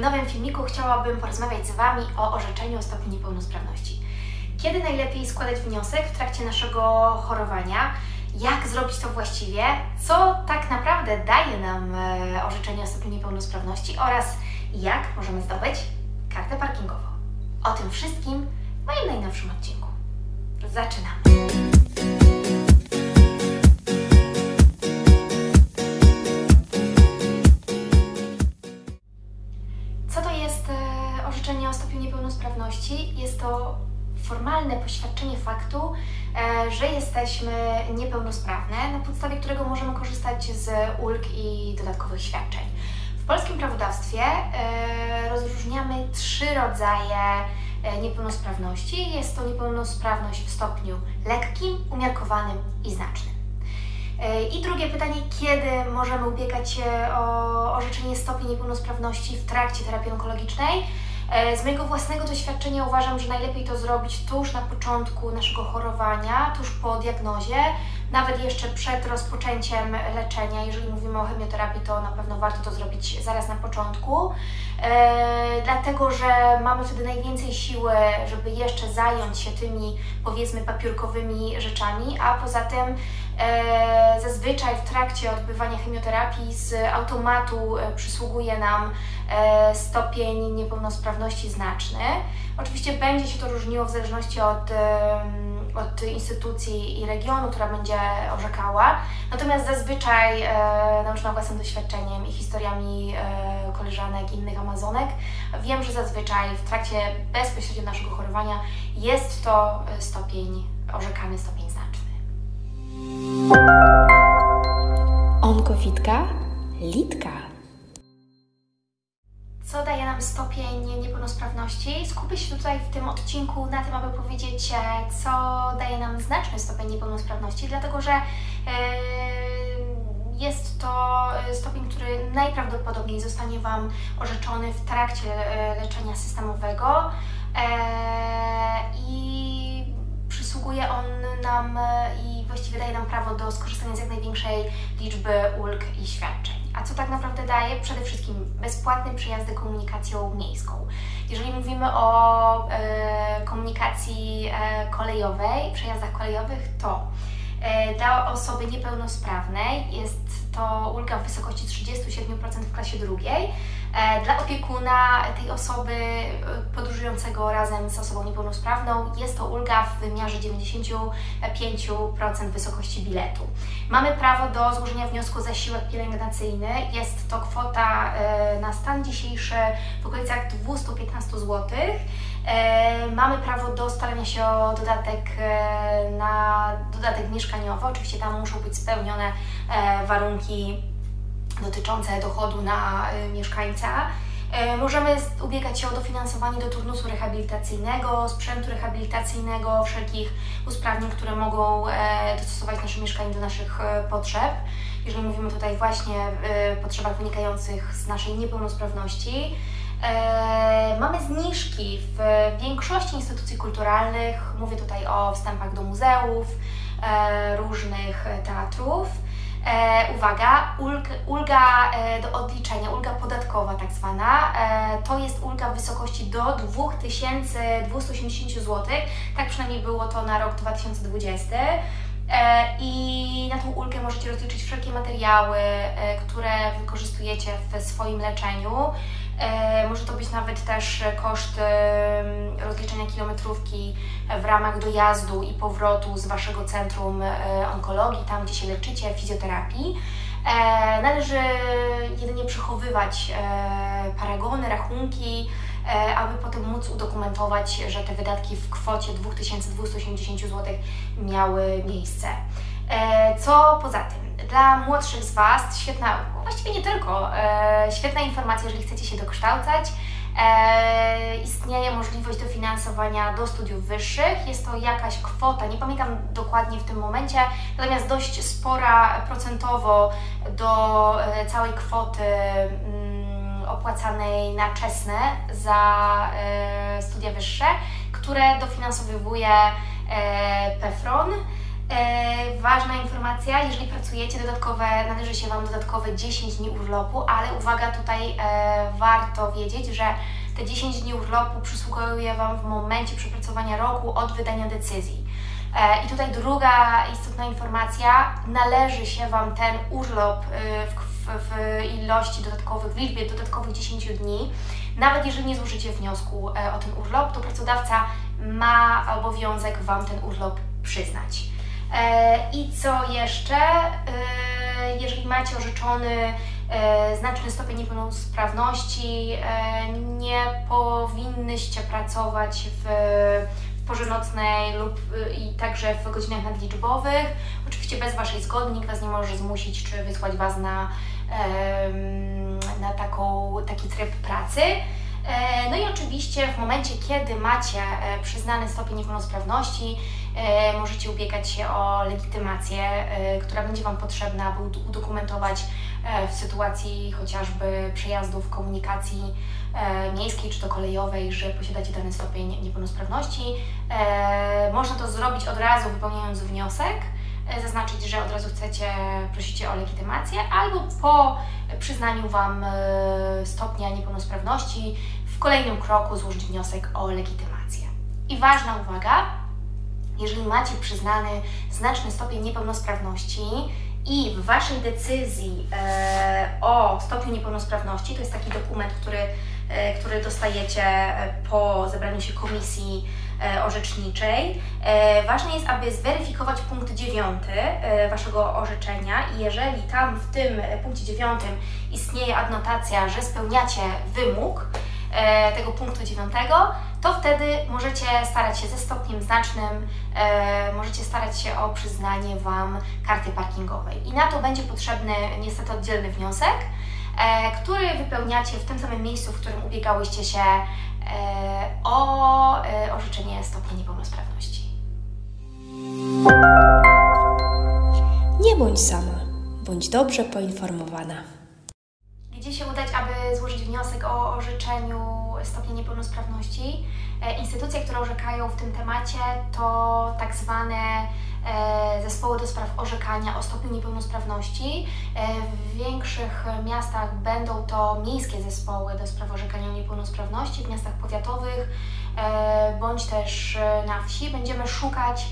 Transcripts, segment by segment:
moim nowym filmiku chciałabym porozmawiać z Wami o orzeczeniu o stopniu niepełnosprawności. Kiedy najlepiej składać wniosek w trakcie naszego chorowania? Jak zrobić to właściwie? Co tak naprawdę daje nam e, orzeczenie o stopniu niepełnosprawności oraz jak możemy zdobyć kartę parkingową? O tym wszystkim w moim najnowszym odcinku. Zaczynamy! E, orzeczenie o stopniu niepełnosprawności? Jest to formalne poświadczenie faktu, e, że jesteśmy niepełnosprawne, na podstawie którego możemy korzystać z ulg i dodatkowych świadczeń. W polskim prawodawstwie e, rozróżniamy trzy rodzaje e, niepełnosprawności. Jest to niepełnosprawność w stopniu lekkim, umiarkowanym i znacznym. I drugie pytanie, kiedy możemy ubiegać się o orzeczenie stopnia niepełnosprawności w trakcie terapii onkologicznej? E, Z mojego własnego doświadczenia uważam, że najlepiej to zrobić tuż na początku naszego chorowania, tuż po diagnozie, nawet jeszcze przed rozpoczęciem leczenia. Jeżeli mówimy o chemioterapii, to na pewno warto to zrobić zaraz na początku, e, dlatego że mamy wtedy najwięcej siły, żeby jeszcze zająć się tymi, powiedzmy, papiurkowymi rzeczami, a poza tym zazwyczaj w trakcie odbywania chemioterapii z automatu e, przysługuje nam e, stopień niepełnosprawności znaczny. Oczywiście będzie się to różniło w zależności od, od instytucji i regionu, która będzie orzekała. Natomiast zazwyczaj, e, nauczona własnym doświadczeniem i historiami e, koleżanek i innych Amazonek, wiem, że zazwyczaj w trakcie bezpośrednio naszego chorowania jest to e, stopień, orzekany stopień znaczny. Onkofitka, litka. Co daje nam stopień niepełnosprawności? Skupię się tutaj w tym odcinku na tym, aby powiedzieć, e, co daje nam znaczny stopień niepełnosprawności, dlatego że e, jest to e, stopień, który najprawdopodobniej zostanie Wam orzeczony w trakcie leczenia systemowego i przysługuje on nam e, i właściwie daje nam prawo do skorzystania z jak największej liczby ulg i świadczeń. A co tak naprawdę daje? Przede wszystkim bezpłatne przejazdy komunikacją miejską. Jeżeli mówimy o e, komunikacji e, kolejowej, przejazdach kolejowych, to e, dla osoby niepełnosprawnej jest to ulga w wysokości 37% w klasie drugiej. E, Dla opiekuna tej osoby e, podróżującego razem z osobą niepełnosprawną jest to ulga w wymiarze 95% wysokości biletu. Mamy prawo do złożenia wniosku o zasiłek pielęgnacyjny. Jest to kwota e, na stan dzisiejszy w okolicach 215 zł. Mamy prawo do starania się o dodatek na dodatek mieszkaniowy. Oczywiście tam muszą być spełnione warunki dotyczące dochodu na y, mieszkańca. E, Możemy ubiegać się o dofinansowanie do turnusu rehabilitacyjnego, sprzętu rehabilitacyjnego, wszelkich usprawnień, które mogą e, dostosować nasze mieszkanie do naszych e, potrzeb. Jeżeli mówimy tutaj właśnie o potrzebach wynikających z naszej niepełnosprawności. E, Mamy zniżki w większości instytucji kulturalnych. Mówię tutaj o wstępach do muzeów, e, różnych e, teatrów. E, uwaga, ulg, ulga e, do odliczenia, ulga podatkowa tak zwana, e, to jest ulga w wysokości do 2280 zł. Tak przynajmniej było to na rok 2020. E, I na tą ulgę możecie rozliczyć wszelkie materiały, e, które wykorzystujecie w swoim leczeniu. E, Może to być nawet też koszt e, rozliczenia kilometrówki w ramach dojazdu i powrotu z Waszego centrum e, onkologii, tam gdzie się leczycie, fizjoterapii. E, Należy jedynie przechowywać e, paragony, rachunki, e, aby potem móc udokumentować, że te wydatki w kwocie 2280 zł miały miejsce. E, Co poza tym? Dla młodszych z Was świetna, właściwie nie tylko, e, świetna informacja, jeżeli chcecie się dokształcać. E, istnieje możliwość dofinansowania do studiów wyższych. Jest to jakaś kwota, nie pamiętam dokładnie w tym momencie, natomiast dość spora procentowo do e, całej kwoty mm, opłacanej na czesne za e, studia wyższe, które dofinansowywuje e, PEFRON. E, ważna informacja, jeżeli pracujecie dodatkowe, należy się Wam dodatkowe 10 dni urlopu, ale uwaga, tutaj e, warto wiedzieć, że te 10 dni urlopu przysługuje Wam w momencie przepracowania roku od wydania decyzji. E, I tutaj druga istotna informacja, należy się Wam ten urlop e, w, w, w ilości dodatkowych, w liczbie dodatkowych 10 dni. Nawet jeżeli nie złożycie wniosku e, o ten urlop, to pracodawca ma obowiązek Wam ten urlop przyznać. I co jeszcze? Jeżeli macie orzeczony znaczny stopień niepełnosprawności, nie powinnyście pracować w porze nocnej lub i także w godzinach nadliczbowych. Oczywiście bez Waszej zgody nikt Was nie może zmusić czy wysłać Was na, na taką, taki tryb pracy. E, no i oczywiście w momencie, kiedy macie e, przyznany stopień niepełnosprawności, e, możecie ubiegać się o legitymację, która będzie Wam potrzebna, aby udokumentować w sytuacji chociażby przejazdów komunikacji miejskiej czy to kolejowej, że posiadacie dany stopień niepełnosprawności. Można to zrobić od razu wypełniając wniosek, zaznaczyć, że od razu chcecie, prosicie o legitymację, albo po przyznaniu Wam stopnia niepełnosprawności w kolejnym kroku złożyć wniosek o legitymację. I ważna uwaga, jeżeli macie przyznany znaczny stopień niepełnosprawności i w Waszej decyzji e, o stopniu niepełnosprawności, to jest taki dokument, który, e, który dostajecie e, po zebraniu się komisji e, orzeczniczej, e, ważne jest, aby zweryfikować punkt 9 e, Waszego orzeczenia i jeżeli tam w tym punkcie 9 istnieje adnotacja, że spełniacie wymóg, E, tego punktu dziewiątego, to wtedy możecie starać się ze stopniem znacznym, e, możecie starać się o przyznanie Wam karty parkingowej. I na to będzie potrzebny niestety oddzielny wniosek, e, który wypełniacie w tym samym miejscu, w którym ubiegałyście się o orzeczenie stopnia niepełnosprawności. Nie bądź sama, bądź dobrze poinformowana gdzie się udać, aby złożyć wniosek o orzeczeniu stopnia niepełnosprawności. E, instytucje, które orzekają w tym temacie, to tak zwane e, zespoły do spraw orzekania o stopniu niepełnosprawności. E, w większych miastach będą to miejskie zespoły do spraw orzekania o niepełnosprawności, w miastach powiatowych bądź też na wsi. Będziemy szukać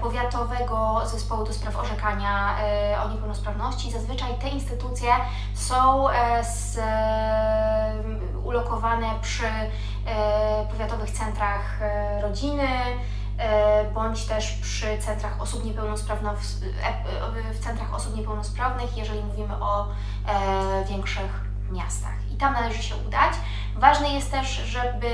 powiatowego zespołu do spraw orzekania o niepełnosprawności. Zazwyczaj te instytucje są z, ulokowane przy powiatowych centrach rodziny, bądź też przy centrach osób niepełnosprawnych, w centrach osób niepełnosprawnych, jeżeli mówimy o większych miastach. Tam należy się udać. Ważne jest też, żeby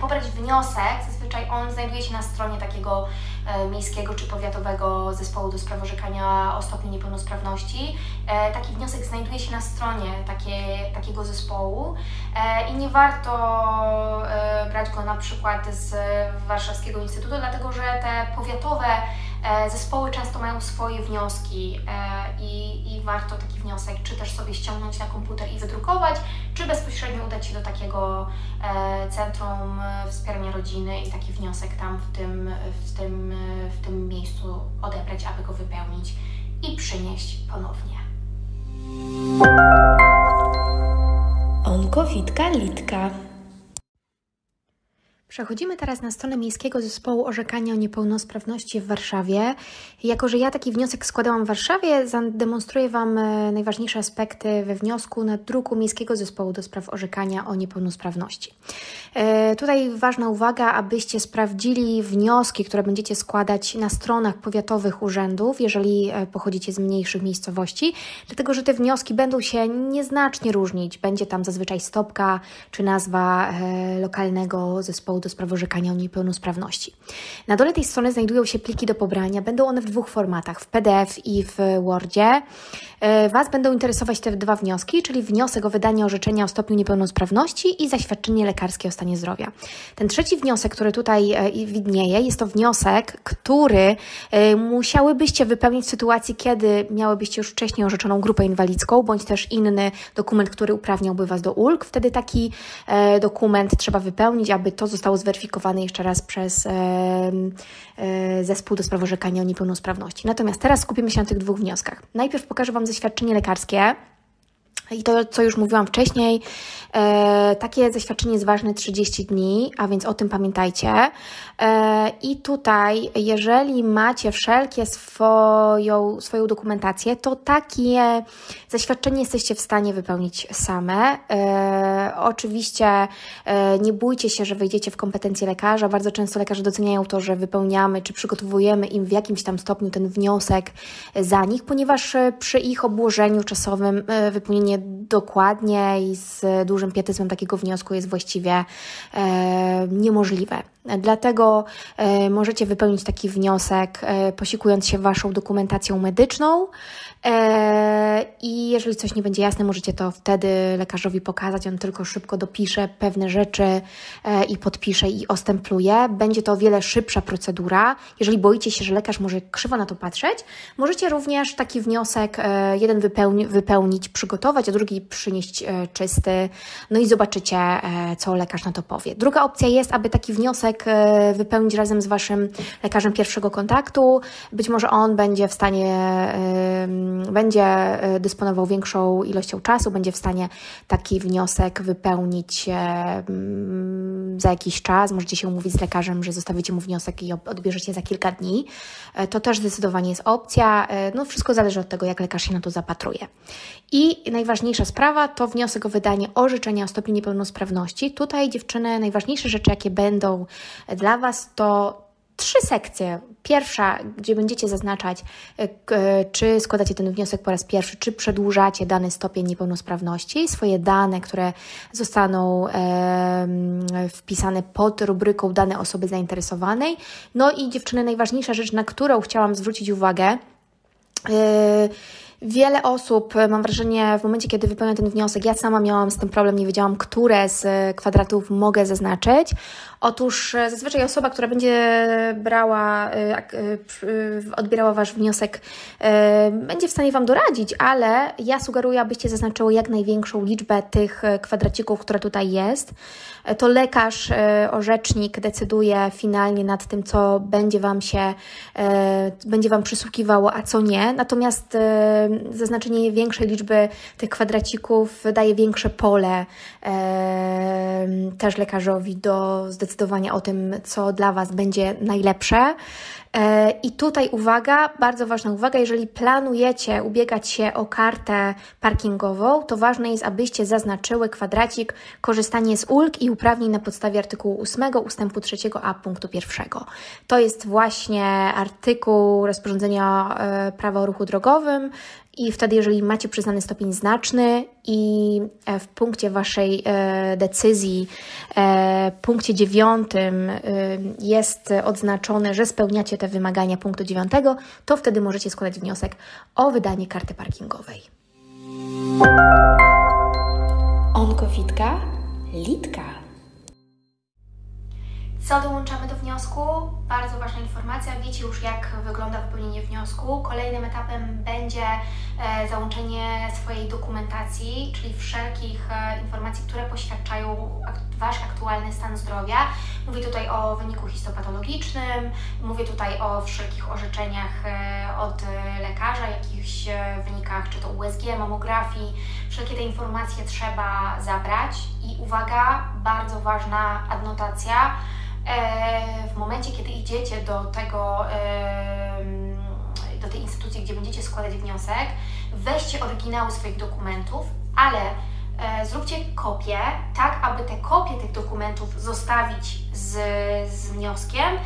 pobrać wniosek, zazwyczaj on znajduje się na stronie takiego e, miejskiego czy powiatowego zespołu do spraw orzekania o stopniu niepełnosprawności. E, taki wniosek znajduje się na stronie takie, takiego zespołu e, i nie warto brać go na przykład z Warszawskiego Instytutu, dlatego że te powiatowe zespoły często mają swoje wnioski i, i warto taki wniosek czy też sobie ściągnąć na komputer i wydrukować, czy bezpośrednio udać się do takiego centrum wspierania rodziny i taki wniosek tam w tym, w tym, w tym miejscu odebrać, aby go wypełnić i przynieść ponownie. Onkowitka Litka. Przechodzimy teraz na stronę Miejskiego Zespołu Orzekania o Niepełnosprawności w Warszawie. Jako, że ja taki wniosek składałam w Warszawie, zademonstruję Wam e, najważniejsze aspekty we wniosku na druku Miejskiego Zespołu do Spraw Orzekania o Niepełnosprawności. E, tutaj ważna uwaga, abyście sprawdzili wnioski, które będziecie składać na stronach powiatowych urzędów, jeżeli e, pochodzicie z mniejszych miejscowości, dlatego że te wnioski będą się nieznacznie różnić. Będzie tam zazwyczaj stopka czy nazwa lokalnego zespołu do spraw orzekania o niepełnosprawności. Na dole tej strony znajdują się pliki do pobrania. Będą one w dwóch formatach, w PDF i w Wordzie. E, Was będą interesować te dwa wnioski, czyli wniosek o wydanie orzeczenia o stopniu niepełnosprawności i zaświadczenie lekarskie o stanie zdrowia. Ten trzeci wniosek, który tutaj e, widnieje, jest to wniosek, który e, musiałybyście wypełnić w sytuacji, kiedy miałybyście już wcześniej orzeczoną grupę inwalidzką, bądź też inny dokument, który uprawniałby Was do ulg. Wtedy taki dokument trzeba wypełnić, aby to zostało został zweryfikowany jeszcze raz przez zespół do spraw orzekania o niepełnosprawności. Natomiast teraz skupimy się na tych dwóch wnioskach. Najpierw pokażę Wam zaświadczenie lekarskie, i to, co już mówiłam wcześniej, e, takie zaświadczenie jest ważne 30 dni, a więc o tym pamiętajcie. E, I tutaj, jeżeli macie wszelkie swoją, swoją dokumentację, to takie zaświadczenie jesteście w stanie wypełnić same. E, oczywiście e, nie bójcie się, że wejdziecie w kompetencje lekarza. Bardzo często lekarze doceniają to, że wypełniamy czy przygotowujemy im w jakimś tam stopniu ten wniosek za nich, ponieważ przy ich obłożeniu czasowym e, wypełnienie dokładnie i z dużym pietyzmem takiego wniosku jest właściwie e, niemożliwe. Dlatego e, możecie wypełnić taki wniosek, e, posikując się Waszą dokumentacją medyczną. I jeżeli coś nie będzie jasne, możecie to wtedy lekarzowi pokazać. On tylko szybko dopisze pewne rzeczy i podpisze i ostempluje. Będzie to o wiele szybsza procedura. Jeżeli boicie się, że lekarz może krzywo na to patrzeć, możecie również taki wniosek jeden wypełni, wypełnić, przygotować, a drugi przynieść czysty. No i zobaczycie, co lekarz na to powie. Druga opcja jest, aby taki wniosek wypełnić razem z Waszym lekarzem pierwszego kontaktu. Być może on będzie w stanie będzie e, dysponował większą ilością czasu, będzie w stanie taki wniosek wypełnić e, za jakiś czas. Możecie się umówić z lekarzem, że zostawicie mu wniosek i odbierzecie za kilka dni. E, to też zdecydowanie jest opcja. No, wszystko zależy od tego, jak lekarz się na to zapatruje. I najważniejsza sprawa to wniosek o wydanie orzeczenia o stopniu niepełnosprawności. Tutaj, dziewczyny, najważniejsze rzeczy, jakie będą dla Was, to trzy sekcje. Pierwsza, gdzie będziecie zaznaczać, e, e, czy składacie ten wniosek po raz pierwszy, czy przedłużacie dany stopień niepełnosprawności, swoje dane, które zostaną e, wpisane pod rubryką dane osoby zainteresowanej. No i dziewczyny, najważniejsza rzecz, na którą chciałam zwrócić uwagę. E, Wiele osób, mam wrażenie, w momencie, kiedy wypełniam ten wniosek, ja sama miałam z tym problem, nie wiedziałam, które z kwadratów mogę zaznaczyć. Otóż e, zazwyczaj osoba, która będzie brała, e, e, odbierała Wasz wniosek, będzie w stanie Wam doradzić, ale ja sugeruję, abyście zaznaczyły jak największą liczbę tych kwadracików, która tutaj jest. To lekarz, orzecznik decyduje finalnie nad tym, co będzie Wam się, będzie Wam przysługiwało, a co nie. Natomiast zaznaczenie większej liczby tych kwadracików daje większe pole też lekarzowi do zdecydowania o tym, co dla Was będzie najlepsze. E, I tutaj uwaga, bardzo ważna uwaga, jeżeli planujecie ubiegać się o kartę parkingową, to ważne jest, abyście zaznaczyły kwadracik korzystanie z ulg i uprawnień na podstawie artykułu 8 ustępu 3a punktu 1. To jest właśnie artykuł rozporządzenia e, prawa o ruchu drogowym i wtedy, jeżeli macie przyznany stopień znaczny i e, w punkcie Waszej decyzji, punkcie dziewiątym jest odznaczone, że spełniacie te wymagania punktu dziewiątego, to wtedy możecie składać wniosek o wydanie karty parkingowej. Onkowitka, litka. Co dołączamy do wniosku? Bardzo ważna informacja. Wiecie już, jak wygląda wypełnienie wniosku. Kolejnym etapem będzie e, załączenie swojej dokumentacji, czyli wszelkich e, informacji, które poświadczają Wasz aktualny stan zdrowia. Mówię tutaj o wyniku histopatologicznym, mówię tutaj o wszelkich orzeczeniach e, od lekarza, jakichś wynikach, czy to USG, mamografii. Wszelkie te informacje trzeba zabrać i uwaga, bardzo ważna adnotacja w momencie, kiedy idziecie do tego, do tej instytucji, gdzie będziecie składać wniosek, weźcie oryginały swoich dokumentów, ale e, zróbcie kopię, tak aby te kopie tych dokumentów zostawić z, z wnioskiem,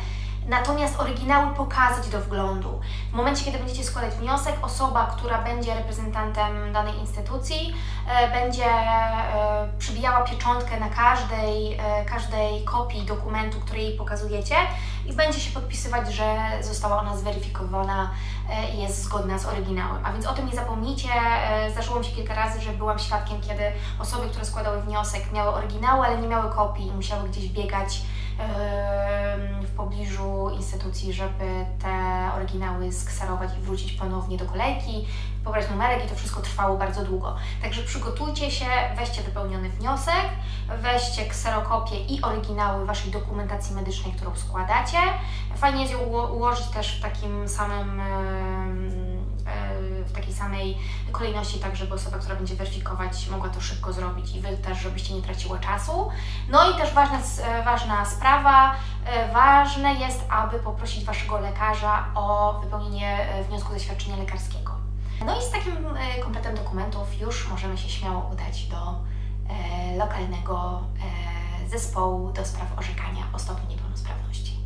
natomiast oryginały pokazać do wglądu. W momencie, kiedy będziecie składać wniosek, osoba, która będzie reprezentantem danej instytucji, e, będzie e, przybijała pieczątkę na każdej, e, każdej kopii dokumentu, który jej pokazujecie i będzie się podpisywać, że została ona zweryfikowana i jest zgodna z oryginałem. A więc o tym nie zapomnijcie. Zdarzyło mi się kilka razy, że byłam świadkiem, kiedy osoby, które składały wniosek, miały oryginały, ale nie miały kopii i musiały gdzieś biegać w pobliżu instytucji, żeby te oryginały skserować i wrócić ponownie do kolejki, pobrać numerek i to wszystko trwało bardzo długo. Także przygotujcie się, weźcie wypełniony wniosek, weźcie kserokopię i oryginały Waszej dokumentacji medycznej, którą składacie. Fajnie jest ją ułożyć też w takim samym samej kolejności, tak żeby osoba, która będzie weryfikować, mogła to szybko zrobić i Wy też, żebyście nie traciło czasu. No i też ważna, ważna sprawa, e, ważne jest, aby poprosić Waszego lekarza o wypełnienie e, wniosku zaświadczenia lekarskiego. No i z takim e, kompletem dokumentów już możemy się śmiało udać do lokalnego zespołu do spraw orzekania o stopniu niepełnosprawności.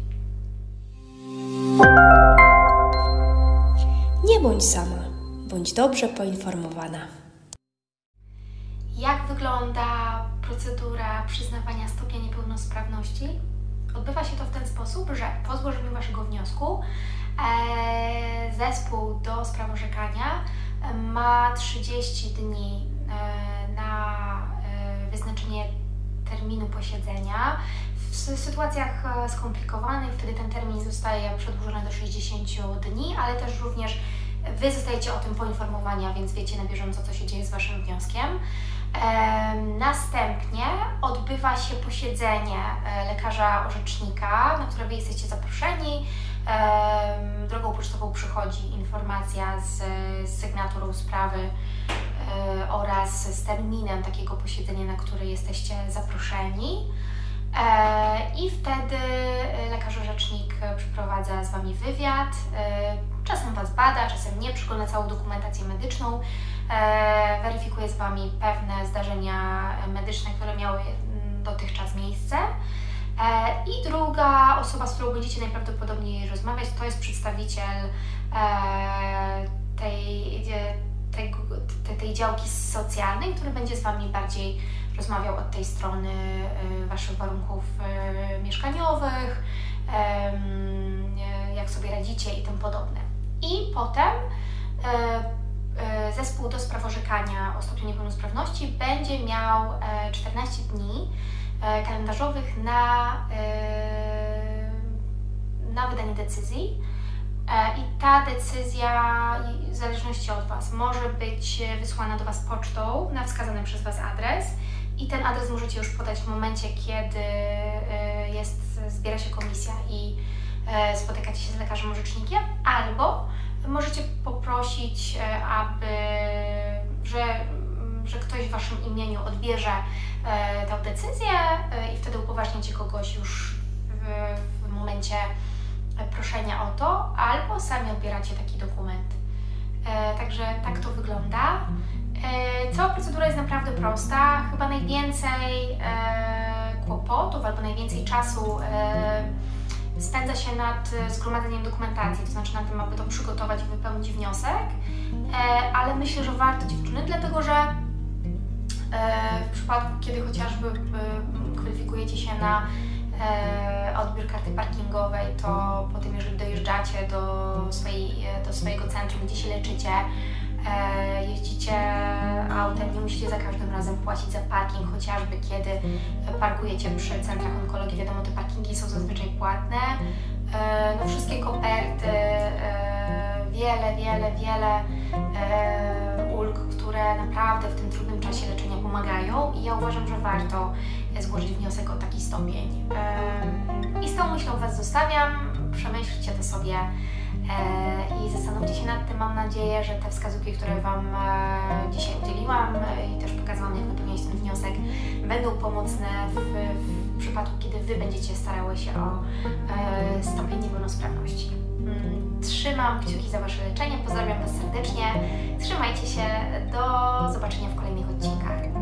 Nie bądź sama, bądź dobrze poinformowana. Jak wygląda procedura przyznawania stopnia niepełnosprawności? Odbywa się to w ten sposób, że po złożeniu Waszego wniosku e, zespół do spraw orzekania e, ma 30 dni e, na wyznaczenie terminu posiedzenia. W sytuacjach skomplikowanych wtedy ten termin zostaje przedłużony do 60 dni, ale też również Wy zostajecie o tym poinformowani, a więc wiecie na bieżąco, co się dzieje z Waszym wnioskiem. Następnie odbywa się posiedzenie e, lekarza orzecznika, na które Wy jesteście zaproszeni. Drogą pocztową przychodzi informacja z, z sygnaturą sprawy e, oraz z terminem takiego posiedzenia, na które jesteście zaproszeni. E, I wtedy lekarz orzecznik przeprowadza z Wami wywiad. Czasem Was bada, czasem nie, przygląda całą dokumentację medyczną, weryfikuje z Wami pewne zdarzenia medyczne, które miały mm, dotychczas miejsce. E, I druga osoba, z którą będziecie najprawdopodobniej rozmawiać, to jest przedstawiciel e, tej, tej, tej działki socjalnej, który będzie z Wami bardziej rozmawiał od tej strony e, Waszych warunków mieszkaniowych, jak sobie radzicie i tym podobne. I potem zespół do spraw orzekania o stopniu niepełnosprawności będzie miał 14 dni E, kalendarzowych na, e, na wydanie decyzji. E, I ta decyzja, w zależności od Was, może być wysłana do Was pocztą na wskazany przez Was adres. I ten adres możecie już podać w momencie, kiedy jest, zbiera się komisja i spotykacie się z lekarzem orzecznikiem, albo możecie poprosić, aby, że, że ktoś w Waszym imieniu odbierze E, tę decyzję e, i wtedy upoważniacie kogoś już w, w momencie proszenia o to, albo sami odbieracie taki dokument. E, także tak to wygląda. Cała procedura jest naprawdę prosta. Chyba najwięcej kłopotów albo najwięcej czasu spędza się nad zgromadzeniem dokumentacji, to znaczy na tym, aby to przygotować i wypełnić wniosek. Ale myślę, że warto dziewczyny, dlatego że E, w przypadku, kiedy chociażby e, kwalifikujecie się na e, odbiór karty parkingowej, to potem jeżeli dojeżdżacie do, swojej, do swojego centrum, gdzie się leczycie, jeździcie autem, nie musicie za każdym razem płacić za parking, chociażby kiedy parkujecie przy centrach onkologii, wiadomo, te parkingi są zazwyczaj płatne. No, wszystkie koperty, wiele, wiele, wiele ulg, które naprawdę w tym trudnym czasie leczenia pomagają i ja uważam, że warto złożyć wniosek o taki stopień. I z tą myślą Was zostawiam, przemyślcie to sobie e, i zastanówcie się nad tym. Mam nadzieję, że te wskazówki, które Wam e, dzisiaj udzieliłam e, i też pokazałam, jak wypełniać ten wniosek, będą pomocne w, w przypadku, kiedy Wy będziecie starały się o stopień niepełnosprawności. Mm, trzymam kciuki za Wasze leczenie, pozdrawiam Was serdecznie, trzymajcie się, do zobaczenia w kolejnych odcinkach.